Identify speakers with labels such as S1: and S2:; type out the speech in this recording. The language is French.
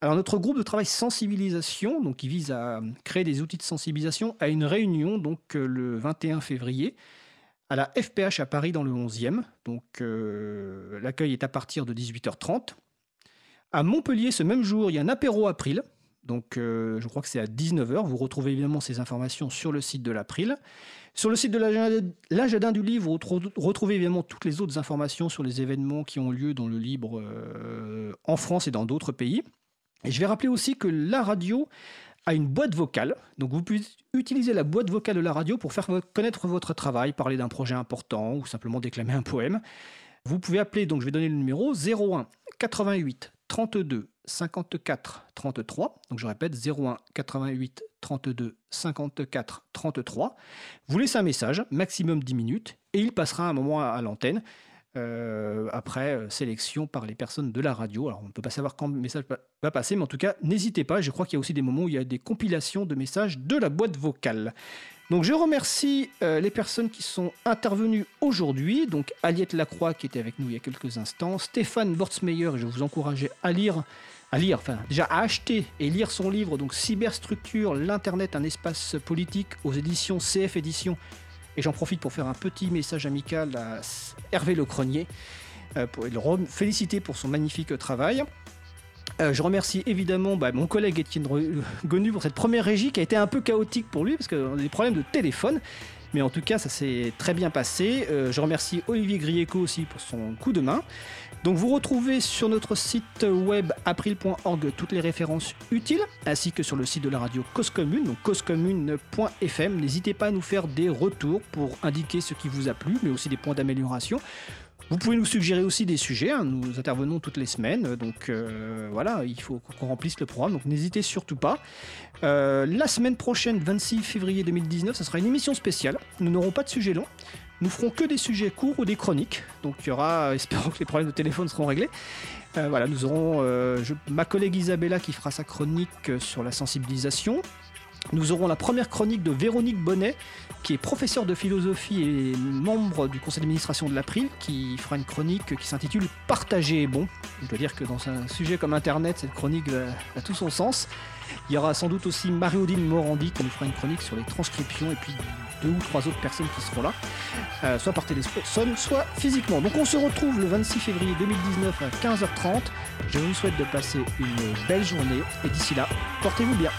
S1: Alors notre groupe de travail sensibilisation, donc qui vise à créer des outils de sensibilisation, a une réunion donc euh, le 21 février à la FPH à Paris dans le 11e. Donc euh, l'accueil est à partir de 18h30. À Montpellier, ce même jour, il y a un apéro April. Donc euh, je crois que c'est à 19h. Vous retrouvez évidemment ces informations sur le site de l'April. Sur le site de l'Agenda du livre, vous retrouvez évidemment toutes les autres informations sur les événements qui ont lieu dans le livre en France et dans d'autres pays. Et je vais rappeler aussi que la radio a une boîte vocale. Donc vous pouvez utiliser la boîte vocale de la radio pour faire connaître votre travail, parler d'un projet important ou simplement déclamer un poème. Vous pouvez appeler, donc je vais donner le numéro 01 88 32 54 33. Donc je répète 01 88 32 54 33. Vous laissez un message, maximum 10 minutes, et il passera un moment à l'antenne. Euh, après euh, sélection par les personnes de la radio. Alors on ne peut pas savoir quand le message va passer, mais en tout cas, n'hésitez pas. Je crois qu'il y a aussi des moments où il y a des compilations de messages de la boîte vocale. Donc je remercie euh, les personnes qui sont intervenues aujourd'hui. Donc Aliette Lacroix qui était avec nous il y a quelques instants, Stéphane Bortsmeyer, et je vous encourageais à lire à lire, enfin déjà à acheter et lire son livre, donc Cyberstructure, l'Internet, un espace politique aux éditions CF Éditions et j'en profite pour faire un petit message amical à Hervé Le Cronier, euh, pour le féliciter pour son magnifique travail. Euh, je remercie évidemment bah, mon collègue Étienne Gonu pour cette première régie qui a été un peu chaotique pour lui parce qu'on a des problèmes de téléphone. Mais en tout cas, ça s'est très bien passé. Euh, je remercie Olivier Grieco aussi pour son coup de main. Donc vous retrouvez sur notre site web april.org toutes les références utiles, ainsi que sur le site de la radio Cause donc causecommune.fm. N'hésitez pas à nous faire des retours pour indiquer ce qui vous a plu, mais aussi des points d'amélioration. Vous pouvez nous suggérer aussi des sujets, hein. nous intervenons toutes les semaines, donc euh, voilà, il faut qu'on remplisse le programme, donc n'hésitez surtout pas. Euh, la semaine prochaine, 26 février 2019, ce sera une émission spéciale, nous n'aurons pas de sujet long, nous ferons que des sujets courts ou des chroniques. Donc il y aura, espérons que les problèmes de téléphone seront réglés. Euh, voilà, nous aurons ma collègue Isabella qui fera sa chronique sur la sensibilisation. Nous aurons la première chronique de Véronique Bonnet, qui est professeure de philosophie et membre du conseil d'administration de l'April, qui fera une chronique qui s'intitule Partager est bon. Je dois dire que dans un sujet comme Internet, cette chronique a tout son sens. Il y aura sans doute aussi Marie-Odile Morandi qui nous fera une chronique sur les transcriptions et puis deux ou trois autres personnes qui seront là, euh, soit par téléphone, soit physiquement. Donc on se retrouve le 26 février 2019 à 15h30. Je vous souhaite de passer une belle journée et d'ici là, portez-vous bien.